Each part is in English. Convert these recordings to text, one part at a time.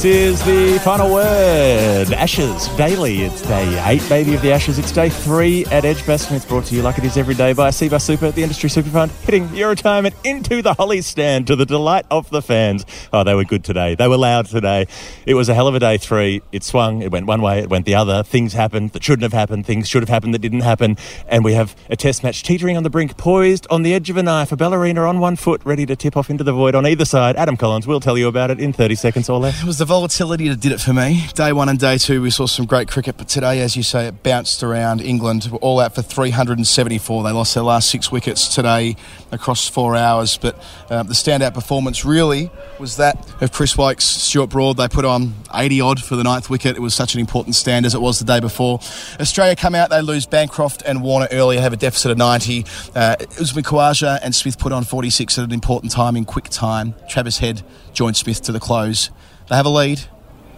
This is the final word. Ashes daily. It's day eight, baby, of the Ashes. It's day three at Edgbaston. and it's brought to you like it is every day by Cbus Super, the industry super fund, hitting your retirement into the Hollies stand to the delight of the fans. Oh, they were good today. They were loud today. It was a hell of a day three. It swung. It went one way. It went the other. Things happened that shouldn't have happened. Things should have happened that didn't happen. And we have a test match teetering on the brink, poised on the edge of a knife. A ballerina on one foot, ready to tip off into the void on either side. Adam Collins will tell you about it in 30 seconds or less. Volatility that did it for me. Day one and day two, we saw some great cricket, but today, as you say, it bounced around England. We're all out for 374. They lost their last six wickets today across four hours, but uh, the standout performance really was that of Chris Woakes, Stuart Broad. They put on 80 odd for the ninth wicket. It was such an important stand as it was the day before. Australia come out, they lose Bancroft and Warner earlier, have a deficit of 90. Uh, it and Smith put on 46 at an important time in quick time. Travis Head joined Smith to the close. They have a lead,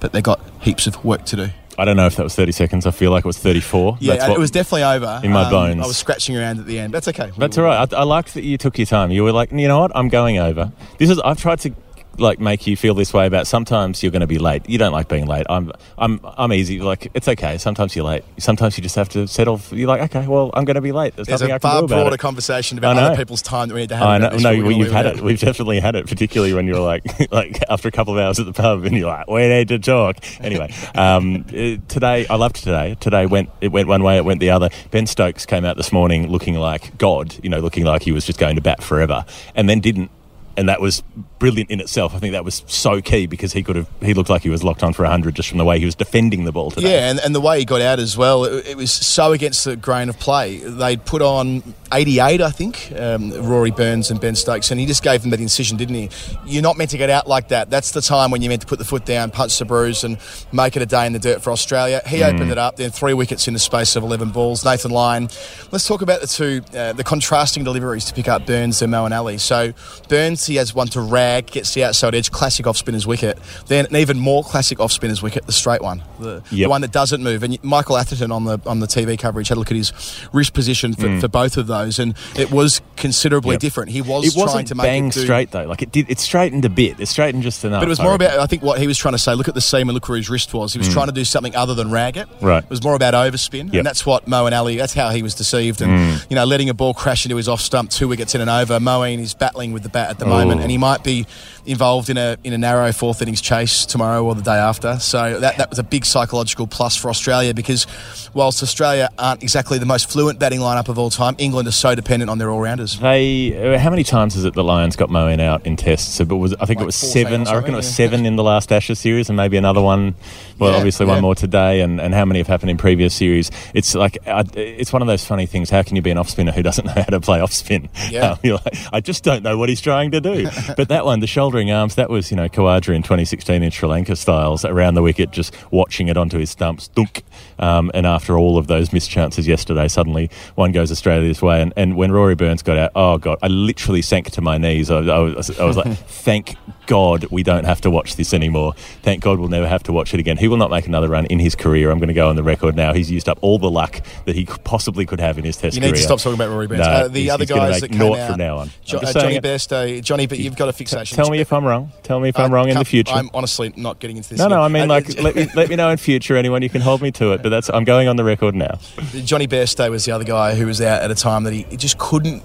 but they've got heaps of work to do. I don't know if that was 30 seconds. I feel like it was 34. Yeah, That's what- it was definitely over. in my Um, bones. I was scratching around at the end. That's okay. That's all right. I, I liked that you took your time. You were like, you know what? I'm going over. This is. I've tried to like make you feel this way about. Sometimes you're going to be late. You don't like being late. I'm. I'm. I'm easy. Like it's okay. Sometimes you're late. Sometimes you just have to settle. For, you're like, okay, well, I'm going to be late. There's, There's nothing a I can far do about broader it. conversation about other people's time that we need to have. I know. No, well, you've had it it. We've definitely had it, particularly when you're like, like after a couple of hours at the pub, and you're like, we need to talk. Anyway, um, today I loved today. Today went it went one way, it went the other. Ben Stokes came out this morning looking like God, you know, looking like he was just going to bat forever, and then didn't. And that was brilliant in itself. I think that was so key because he could have. He looked like he was locked on for hundred just from the way he was defending the ball today. Yeah, and, and the way he got out as well, it, it was so against the grain of play. They'd put on 88, I think, um, Rory Burns and Ben Stokes, and he just gave them that incision, didn't he? You're not meant to get out like that. That's the time when you're meant to put the foot down, punch the bruise, and make it a day in the dirt for Australia. He Mm. opened it up, then three wickets in the space of 11 balls. Nathan Lyon. Let's talk about the two, uh, the contrasting deliveries to pick up Burns and Moeen Ali. So Burns, he has one to rag, gets the outside edge, classic off spinner's wicket. Then an even more classic off spinner's wicket, the straight one, the, the one that doesn't move. And Michael Atherton on the on the TV coverage had a look at his wrist position for, for both of those, and it was considerably Mm. Yep. different. He was It trying wasn't to make bang it do, straight though. Like it did. It straightened a bit. It straightened just enough. But it was more reckon. about, I think, what he was trying to say. Look at the seam and look where his wrist was. He was trying to do something other than rag it. Mm. Right. It was more about overspin, Yep. and that's what Moeen Ali. That's how he was deceived, and Mm. you know, letting a ball crash into his off stump, two wickets in and over. Moeen is battling with the bat at the moment, Oh. and he might be involved in a in a narrow fourth innings chase tomorrow or the day after. So that that was a big psychological plus for Australia because whilst Australia aren't exactly the most fluent batting lineup of all time, England are so dependent on their all rounders. They uh, how many times is it the Lyon's got Moeen out in tests? So, but was I think Like it was seven. I reckon it was yeah. seven in the last Ashes series, and maybe another one. Well, Yeah, obviously yeah. one more today, and, and how many have happened in previous series? It's like uh, it's one of those funny things. How can you be an off spinner who doesn't know how to play off spin? Yeah. Um, you're like, I just don't know what he's trying to do. but that one, the shouldering arms, that was you know Khawaja in 2016 in Sri Lanka styles around the wicket, just watching it onto his stumps, dunk. Um, and after all of those missed chances yesterday, suddenly one goes Australia's way. And, and when Rory Burns got out, oh god, I literally sank to my knees. I, I was, I was like, thank God we don't have to watch this anymore. Thank God we'll never have to watch it again. He will not make another run in his career. I'm going to go on the record now. He's used up all the luck that he possibly could have in his Test You career. need to stop talking about Rory Burns. No, uh, the other guys that came out from now on. Jo- uh, Johnny it. Bairstow, Johnny, but you've got a fixation. Tell me if I'm wrong. Tell me if I'm Uh, wrong in the future. I'm honestly not getting into this. no, no. I mean, Uh, like, let me let me know in future. Anyone, you can hold me to it. But that's I'm going on the record now. Johnny Bairstow was the other guy who was out at a time that he, he just couldn't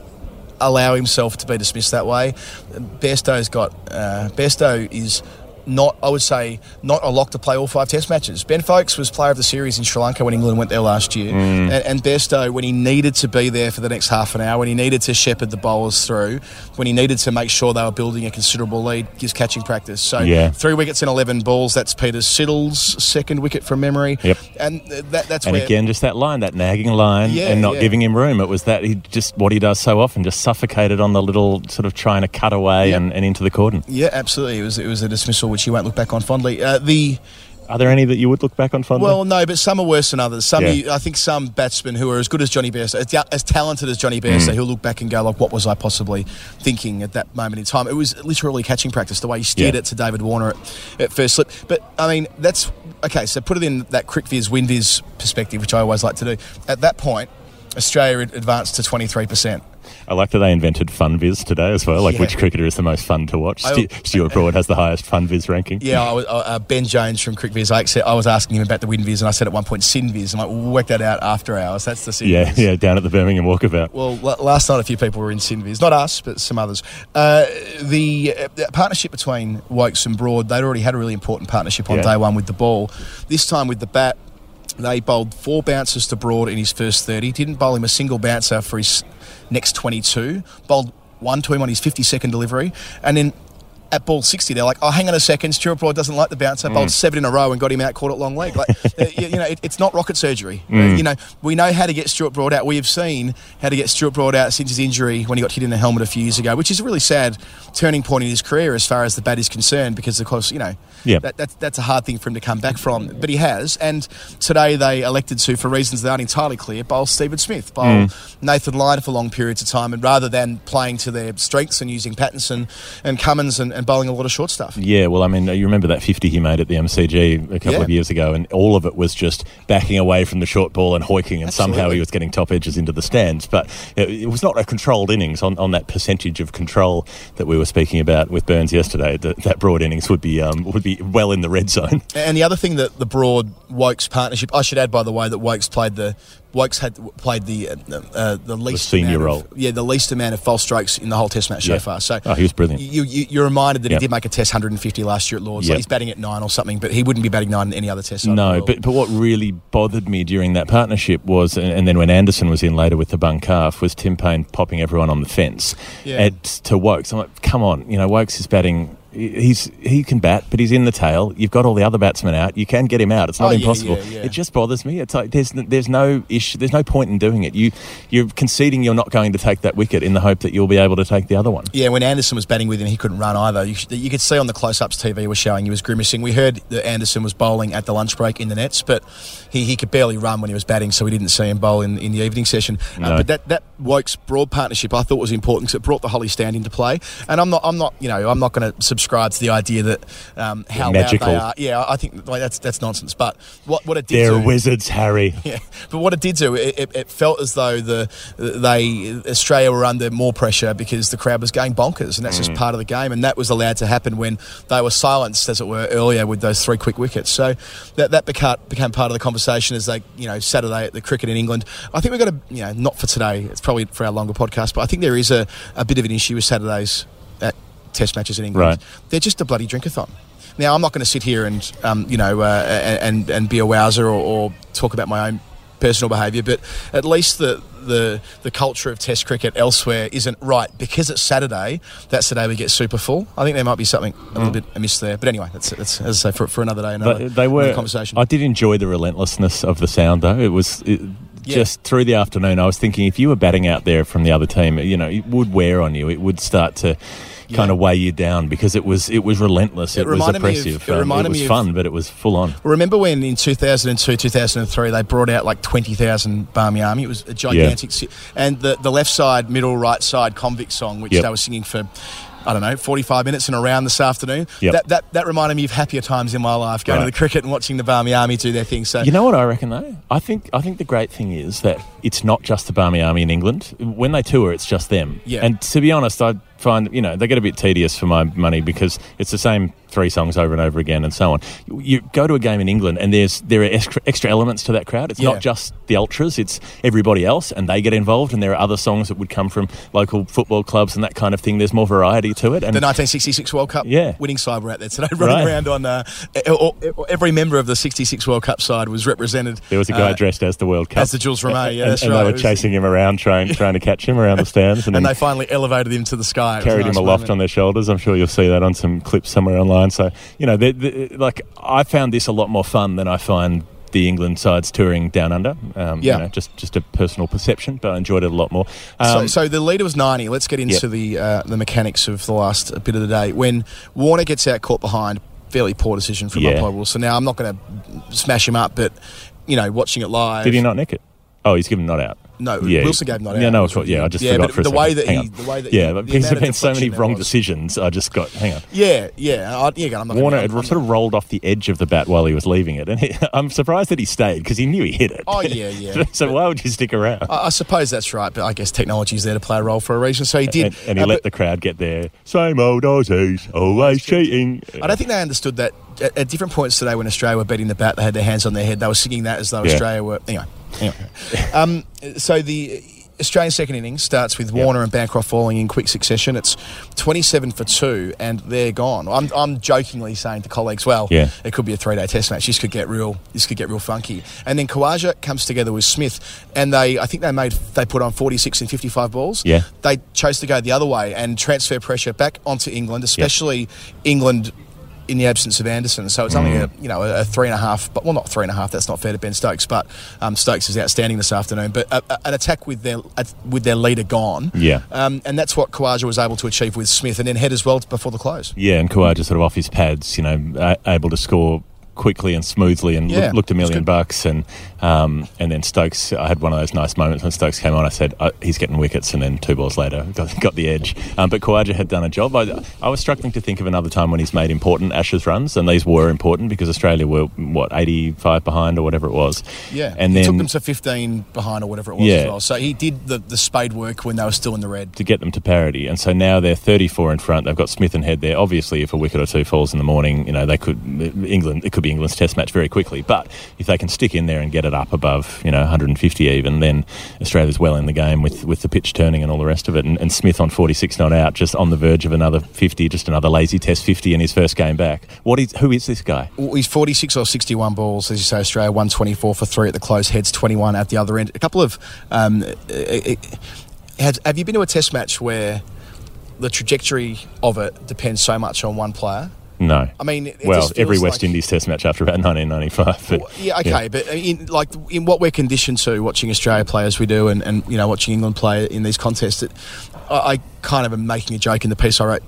allow himself to be dismissed that way. Bairstow's got uh, Bairstow is not, I would say, not a lock to play all five Test matches. Ben Foakes was player of the series in Sri Lanka when England went there last year, Mm. and, and Bairstow when he needed to be there for the next half an hour, when he needed to shepherd the bowlers through, when he needed to make sure they were building a considerable lead, gives catching practice. So Yeah. three wickets and eleven balls. That's Peter Siddle's second wicket from memory. Yep. and that, that's And where again, just that line, that nagging line, Yeah, and not yeah. giving him room. It was that he just what he does so often, just suffocated on the little sort of trying to cut away Yep. and, and into the cordon. Yeah, absolutely. It was it was a dismissal which you won't look back on fondly. Uh, the Are there any that you would look back on fondly? well, no, but some are worse than others. Some, Yeah. you, I think, some batsmen who are as good as Johnny Bairstow, as, as talented as Johnny Mm. Bairstow, who'll look back and go like, "What was I possibly thinking at that moment in time?" It was literally catching practice. The way he steered Yeah. it to David Warner at, at first slip. But I mean, that's okay. So put it in that CricViz, WinViz perspective, which I always like to do. At that point, Australia advanced to twenty three percent. I like that they invented FunViz today as well. Like, Yeah. which cricketer is the most fun to watch? Stu- Stuart Broad has the highest FunViz ranking. Yeah, I was, uh, uh, Ben Jones from CricViz. I, said, I was asking him about the win WinViz, and I said at one point SynViz. I'm like, we'll work that out after hours. That's the SynViz. yeah, yeah, down at the Birmingham Walkabout. Well, l- last night a few people were in SynViz. Not us, but some others. Uh, the, uh, the partnership between Woakes and Broad, they'd already had a really important partnership on Yeah. day one with the ball. This time with the bat, they bowled four bounces to Broad in his first 30. Didn't bowl him a single bouncer for his next 22. Bowled one to him on his 52nd delivery. And then at ball 60, they're like, oh, hang on a second, Stuart Broad doesn't like the bouncer. Bowled seven in a row and got him out, caught it long leg. Like, you, know, it, it's not rocket surgery. Uh, you know, we know how to get Stuart Broad out. We have seen how to get Stuart Broad out since his injury when he got hit in the helmet a few years ago, which is a really sad turning point in his career as far as the bat is concerned because, of course, you know, Yeah. that, that's, that's a hard thing for him to come back from. But he has. And today they elected to, for reasons that aren't entirely clear, bowl Stephen Smith, bowl Nathan Lyon for long periods of time. And rather than playing to their strengths and using Pattinson and Cummins and, and bowling a lot of short stuff. Yeah, well, I mean, you remember that 50 he made at the MCG a couple Yeah. of years ago, and all of it was just backing away from the short ball and hoiking, and somehow he was getting top edges into the stands. But it, it was not a controlled innings on, on that percentage of control that we were speaking about with Burns yesterday. That, that broad innings would be um, would be well in the red zone. And the other thing that the broad Woakes partnership, I should add by the way that Woakes played the Woakes had played the uh, uh, the least senior amount of- role. yeah, the least amount of false strokes in the whole Test match so far. So Oh, he was brilliant. You, you, you're reminded that Yep. he did make a Test 150 last year at Lords. Yep. Like he's batting at nine or something, but he wouldn't be batting nine in any other Test. No, but, but what really bothered me during that partnership was, and, and then when Anderson was in later with the bung calf, was Tim Paine popping everyone on the fence Yeah. to Woakes. I'm like, come on, you know, Woakes is batting. He's he can bat, but he's in the tail. You've got all the other batsmen out. You can get him out. It's not Oh, impossible. yeah, yeah. It just bothers me. It's like there's there's no issue. There's no point in doing it. You you're conceding you're not going to take that wicket in the hope that you'll be able to take the other one. Yeah, when Anderson was batting with him, he couldn't run either. You, you could see on the close-ups TV was showing he was grimacing. We heard that Anderson was bowling at the lunch break in the nets, but he, he could barely run when he was batting, so we didn't see him bowl in, in the evening session. Uh, but that that Woakes broad partnership I thought was important because it brought the Hollies stand into play. And I'm not I'm not you know I'm not going to subscribe to the idea that um, how magical. loud they are. Yeah, I think like, that's that's nonsense. But what what it did They're do- wizards, Harry. yeah, but what it did do, it, it, it felt as though the they Australia were under more pressure because the crowd was going bonkers, and that's just part of the game, and that was allowed to happen when they were silenced, as it were, earlier with those three quick wickets. So that that became became part of the conversation as they, you know, Saturday at the cricket in England. I think we've got to, you know, not for today. It's probably for our longer podcast, but I think there is a, a bit of an issue with Saturdays at Test matches in England. Right. They're just a bloody drinkathon. Now, I'm not going to sit here and, um, you know, uh, and and be a wowser or, or talk about my own personal behaviour, but at least the, the the culture of Test cricket elsewhere isn't right because it's Saturday. That's the day we get super full. I think there might be something a little bit amiss there. But anyway, that's, that's as I say for, for another day, another, But they were conversation. I did enjoy the relentlessness of the sound, though. It was it, Yeah. just through the afternoon. I was thinking if you were batting out there from the other team, you know, it would wear on you. It would start to kind Yeah. of weigh you down because it was it was relentless. It It, was me of- oppressive. it Um, reminded was me of- fun, but it was full on. Remember when in 2002, 2003, they brought out like 20,000 Barmy Army? It was a gigantic. si- And the, the left side, middle, right side convict song, which Yep. they were singing for, I don't know, 45 minutes and around this afternoon. Yep. That, that, that reminded me of happier times in my life, going to the cricket and watching the Barmy Army do their thing. So You know what I reckon though? I think I think the great thing is that it's not just the Barmy Army in England. When they tour, it's just them. Yeah. And to be honest, I find you know they get a bit tedious for my money because it's the same three songs over and over again, and so on. You go to a game in England, and there's there are extra, extra elements to that crowd. It's Yeah. not just the ultras; it's everybody else, and they get involved. And there are other songs that would come from local football clubs and that kind of thing. There's more variety to it. And The 1966 World Cup Yeah. winning side were out there today, running Right. around on. Uh, every member of the 66 World Cup side was represented. there was a guy uh, dressed as the World Cup, as the Jules Rimet, yeah, and, that's and right. they were chasing him around, trying trying to catch him around the stands, and, and they finally elevated him to the sky. It was a carried nice him aloft moment. on their shoulders. I'm sure you'll see that on some clips somewhere online. So you know, they they like I found this a lot more fun than I find the England sides touring down under. Um, Yeah. you know, just just a personal perception, but I enjoyed it a lot more. So, Um, so the leader was 90. Let's get into the uh, the mechanics of the last bit of the day. When Warner gets out caught behind, fairly poor decision from Yeah. umpire Wilson. Now I'm not going to smash him up, but you know, watching it live. did he not nick it? Oh, he's given not out. No, Yeah. Wilson gave not out. Yeah, no, it's what, yeah, I just yeah, forgot but for a the second. way that Hang he, on. the way that yeah, he, but the because there've been so many wrong was. decisions, I just got hang on. Yeah, yeah, I, yeah. I'm not Warner, it sort of rolled off the edge of the bat while he was leaving it, and he, I'm surprised that he stayed because he knew he hit it. Oh, yeah, yeah. so why would you stick around? I, I suppose that's right, but I guess technology's there to play a role for a reason. So he did, and, and he uh, let but the crowd get there. Same old Aussies, always cheating. I don't think they understood that at, at different points today when Australia were betting the bat, they had their hands on their head. They were singing that as though Yeah. Australia were. Anyway, anyway. um, so the Australian second innings starts with Warner and Bancroft falling in quick succession. It's 27 for two, and they're gone. I'm, I'm jokingly saying to colleagues, well, Yeah. it could be a three day test match. This could get real. This could get real funky. And then Khawaja comes together with Smith, and they I think they made they put on 46 and 55 balls. Yeah. They chose to go the other way and transfer pressure back onto England, especially England in the absence of Anderson. So it's only Mm. a you know a, a three and a half, but well not three and a half. That's not fair to Ben Stokes, but um, Stokes is outstanding this afternoon. But a, a- an attack with their uh, with their leader gone. Yeah. Um, and that's what Khawaja was able to achieve with Smith, and then head as well before the close. Yeah, and Khawaja sort of off his pads, you know, a- able to score quickly and smoothly and Yeah, look, looked a million bucks. And um, and then Stokes, I had one of those nice moments when Stokes came on. I said, uh, he's getting wickets, and then two balls later, got, got the edge. Um, but Khawaja had done a job. I, I was struggling to think of another time when he's made important Ashes runs, and these were important because Australia were, what, 85 behind or whatever it was. Yeah, And he then took them to 15 behind or whatever it was Yeah. as well. So he did the, the spade work when they were still in the red. to get them to parity. And so now they're 34 in front. They've got Smith and Head there. Obviously, if a wicket or two falls in the morning, you know, they could, England, it could be England's test match very quickly. But if they can stick in there and get it up above, you know, 150 even, then Australia's well in the game with, with the pitch turning and all the rest of it. And, and Smith on 46 not out, just on the verge of another 50, just another lazy test 50 in his first game back. What is, who is this guy? Well, He's 46 or 61 balls, as you say, Australia 124 for three at the close, heads 21 at the other end. A couple of. Um, uh, uh, has, have you been to a test match where the trajectory of it depends so much on one player? No. I mean, it well, every West like- Indies test match after about 1995. But, Yeah, okay, but in like in what we're conditioned to watching Australia play as we do, and, and you know watching England play in these contests, it, I, I kind of am making a joke in the piece I wrote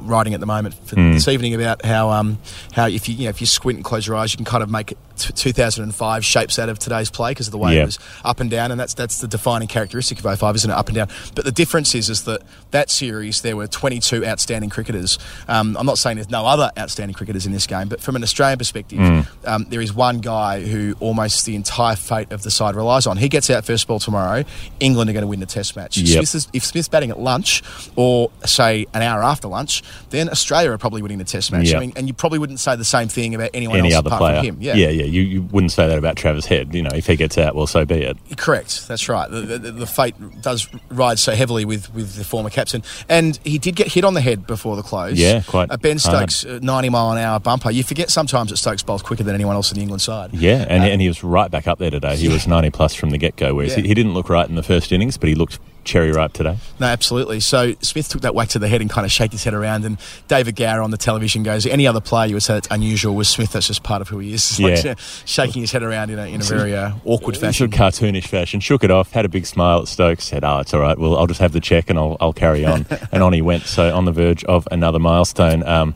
writing at the moment for Hmm. this evening about how um how if you you know if you squint and close your eyes, you can kind of make it t- 2005 shapes out of today's play because of the way Yeah. it was up and down, and that's that's the defining characteristic of 05, isn't it? Up and down. But the difference is is that that series there were 22 outstanding cricketers. Um, I'm not saying there's no other outstanding cricketers in this game, but from an Australian perspective, Hmm. um, there is one guy who almost the entire fate of the side relies on. He gets out first ball tomorrow. England are going to win the Test match. Yep. Smith is, if Smith's batting at lunch or say an hour after lunch, then Australia are probably winning the Test match. Yep. I mean, and you probably wouldn't say the same thing about anyone any else other apart player. from him. Yeah, yeah, yeah. You, you wouldn't say that about Travis Head. You know, if he gets out, well, so be it. Correct. That's right. The, the, the fate does ride so heavily with, with the former captain, and he did get hit on the head before the close. Yeah, quite Uh, ben. Stokes, uh, ninety mile an hour bumper. You forget sometimes that Stokes bowls quicker than anyone else in the England side. Yeah, and, and he was right back up there today. He was 90 plus from the get go, whereas Yeah. he, he didn't look right in the first innings, but he looked cherry ripe today. No, absolutely. So Smith took that whack to the head and kind of shaked his head around. And David Gower on the television goes, "Any other player you would say that's unusual was Smith. That's just part of who he is." It's like, Yeah. shaking his head around in a, in a very uh, awkward Sort fashion. of cartoonish fashion. Shook it off, had a big smile at Stokes, said, Oh, it's all right. Well, I'll just have the check and I'll, I'll carry on. and on he went. So on the verge of another milestone. Um,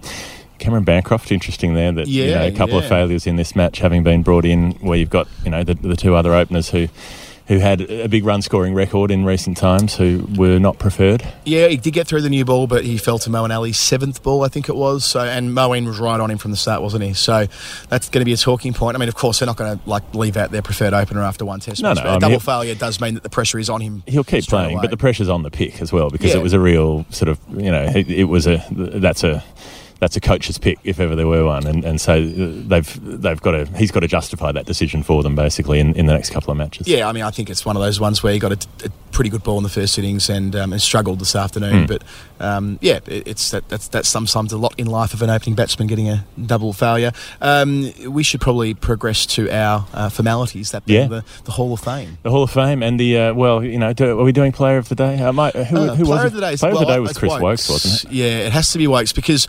Cameron Bancroft, interesting there that you know, a couple of failures in this match having been brought in where you've got, you know, the, the two other openers who who had a big run scoring record in recent times who were not preferred. Yeah, he did get through the new ball, but he fell to Moeen Ali's seventh ball, I think it was. So, and Moeen was right on him from the start, wasn't he? So that's going to be a talking point. I mean, of course, they're not going to like leave out their preferred opener after one test No, match. no, but I a mean, double failure does mean that the pressure is on him. He'll keep playing, away. but the pressure's on the pick as well because Yeah. it was a real sort of you know it, it was a that's a that's a coach's pick if ever there were one, and and so they've they've got to he's got to justify that decision for them basically in, in the next couple of matches. Yeah, I mean, I think it's one of those ones where he got a, a pretty good ball in the first innings and, um, and struggled this afternoon. Mm. But um, yeah, it, it's that, that's that's sometimes a lot in life of an opening batsman getting a double failure. Um, we should probably progress to our uh, formalities. That being Yeah. the, the Hall of Fame. The Hall of Fame and the uh, well, you know, do, are we doing Player of the Day? Uh, who, who player was of the day? Player of the Day was Chris Woakes, wasn't it? Yeah, it has to be Woakes because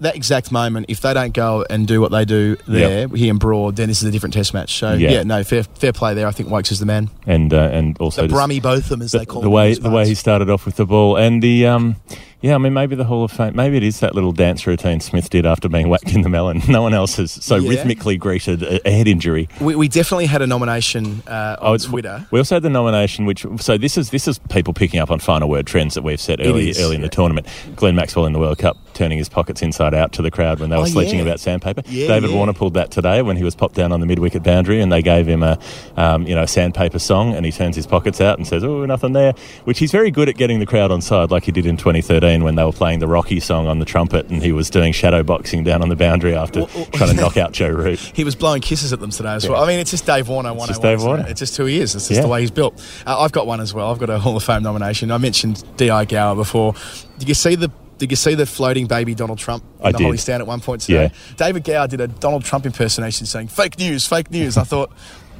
that exact moment, if they don't go and do what they do there, here in Broad, then this is a different Test match. So Yeah. yeah, no, fair fair play there. I think Woakes is the man. And uh, and also The Brummy Botham, as the, they call the way the way he started off with the ball and the um yeah I mean maybe the Hall of Fame maybe it is that little dance routine Smith did after being whacked in the melon no one else has so Yeah. rhythmically greeted a, a head injury We, we definitely had a nomination uh, on it's- Twitter. We also had the nomination, which so this is this is people picking up on final word trends that we've set early early in the tournament. Glenn Maxwell in the World Cup turning his pockets inside out to the crowd when they were Oh, sledging yeah. about sandpaper. Yeah, David yeah. Warner pulled that today when he was popped down on the mid wicket boundary, and they gave him a um, you know sandpaper song, and he turns his pockets out and says, "Oh, nothing there," which he's very good at getting the crowd on side, like he did in 2013 when they were playing the Rocky song on the trumpet, and he was doing shadow boxing down on the boundary after Well, well- trying to knock out Joe Root. He was blowing kisses at them today as well. I mean, it's just Dave Warner. It's just Dave isn't it? Warner. It's just who he is. It's just the way he's built. Uh, I've got one as well. I've got a Hall of Fame nomination. I mentioned Di Gower before. Did you see the? Did you see the floating baby Donald Trump in I the did. Hollies Stand at one point today? Yeah. David Gower did a Donald Trump impersonation saying "fake news, fake news." I thought.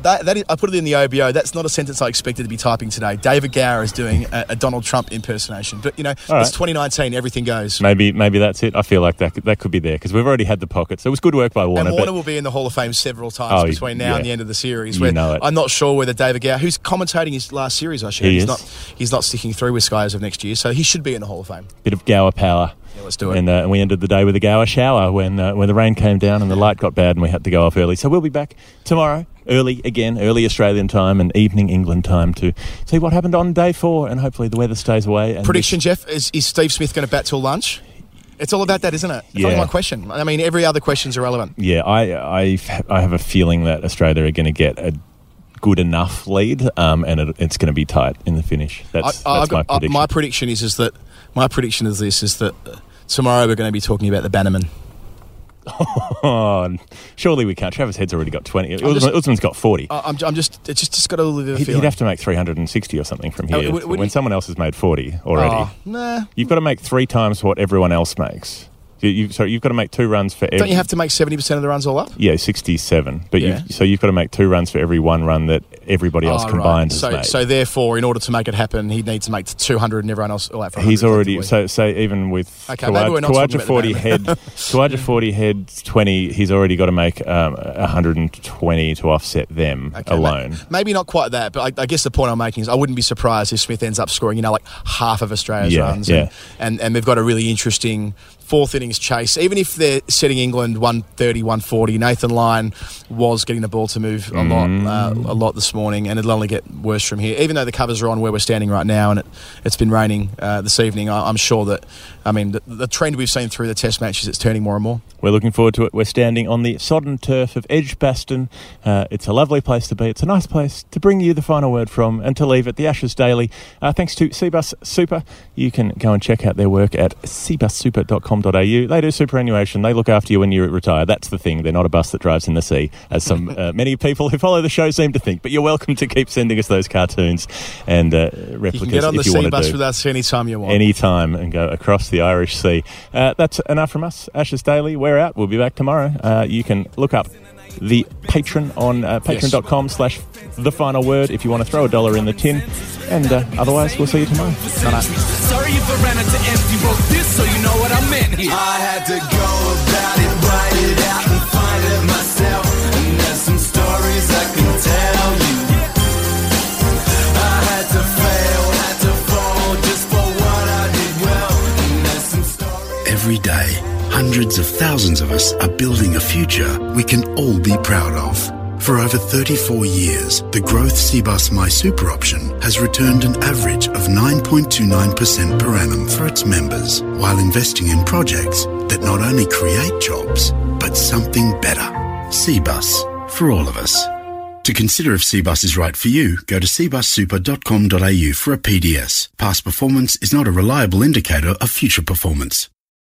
That, that is, I put it in the OBO. That's not a sentence I expected to be typing today. David Gower is doing a, a Donald Trump impersonation. But, you know, right. it's 2019. Everything goes. Maybe maybe that's it. I feel like that could, that could be there because we've already had the pockets. So it was good work by Warner. And Warner but will be in the Hall of Fame several times Oh, between now and the end of the series. You know it. I'm not sure whether David Gower, who's commentating his last series, I should, He he's is. not he's not sticking through with Sky as of next year, so he should be in the Hall of Fame. bit of Gower power. Yeah, let's do it. And, uh, and we ended the day with a Gower shower when uh, when the rain came down and the light got bad and we had to go off early. So we'll be back tomorrow, early again, early Australian time and evening England time to see what happened on day four and hopefully the weather stays away. Prediction, Jeff, is, is Steve Smith going to bat till lunch? It's all about that, isn't it? It's Yeah. one question. I mean, every other question's irrelevant. Yeah, I I I have a feeling that Australia are going to get a good enough lead, um, and it, it's going to be tight in the finish. That's, I, that's I've my prediction. my prediction is is that my prediction is this is that uh, tomorrow we're going to be talking about the Bannerman. oh, surely we can't. Travis Head's already got twenty. just- Usman, Usman's got forty. I- I'm, I'm just it's just just got a little bit of a He'd, feeling. have to make 360 or something from Oh, here. would- would when he- someone else has made 40 already. Oh, nah. You've got to make three times what everyone else makes. You, you, so you've got to make two runs for every. Don't you have to make 70% of the runs all up? Yeah, 67. But Yeah. you've, so you've got to make two runs for every one run that everybody else Oh, combined right. has So, made. so therefore, in order to make it happen, he needs to make 200 and everyone else all out for He's already so so even with Okay, maybe Khawaja 40 Batman. head Khawaja 40 head 20 he's already got to make um, 120 to offset them Okay, alone. ma- Maybe not quite that, but I, I guess the point I'm making is I wouldn't be surprised if Smith ends up scoring, you know, like half of Australia's Yeah, runs. yeah. And, and, and they've got a really interesting fourth innings chase. Even if they're setting England 130, 140, Nathan Lyon was getting the ball to move a lot, uh, a lot this morning, and it'll only get worse from here. Even though the covers are on where we're standing right now, and it, it's been raining uh, this evening, I, I'm sure that, I mean, the, the trend we've seen through the Test matches, it's turning more and more. We're looking forward to it. We're standing on the sodden turf of Edgbaston. Uh, it's a lovely place to be. It's a nice place to bring you the final word from and to leave at the Ashes Daily. Uh, thanks to Cbus Super. You can go and check out their work at cbussuper.com.au. They do superannuation. They look after you when you retire. That's the thing. They're not a bus that drives in the sea, as some uh, many people who follow the show seem to think. But you're welcome to keep sending us those cartoons and uh, replicas You can get on the if sea bus do with us anytime you want. anytime and go across the Irish Sea. Uh, that's enough from us. Ashes Daily, we're out. We'll be back tomorrow. Uh, you can look up the Patreon on uh, patreon.com slash the final word if you want to throw a dollar in the tin. And uh, otherwise, we'll see you tomorrow. Sorry if I ran into empty wrote this so you know what I meant here. I had to go about it, write it out and find it myself. And there's some stories I can tell you. I had to fail, had to fall just for what I did well. And there's some stories. Every day, hundreds of thousands of us are building a future we can all be proud of. For over 34 years, the Growth Cbus My Super option has returned an average of 9.29% per annum for its members, while investing in projects that not only create jobs, but something better. Cbus, for all of us. To consider if Cbus is right for you, go to cbussuper.com.au for a PDS. Past performance is not a reliable indicator of future performance.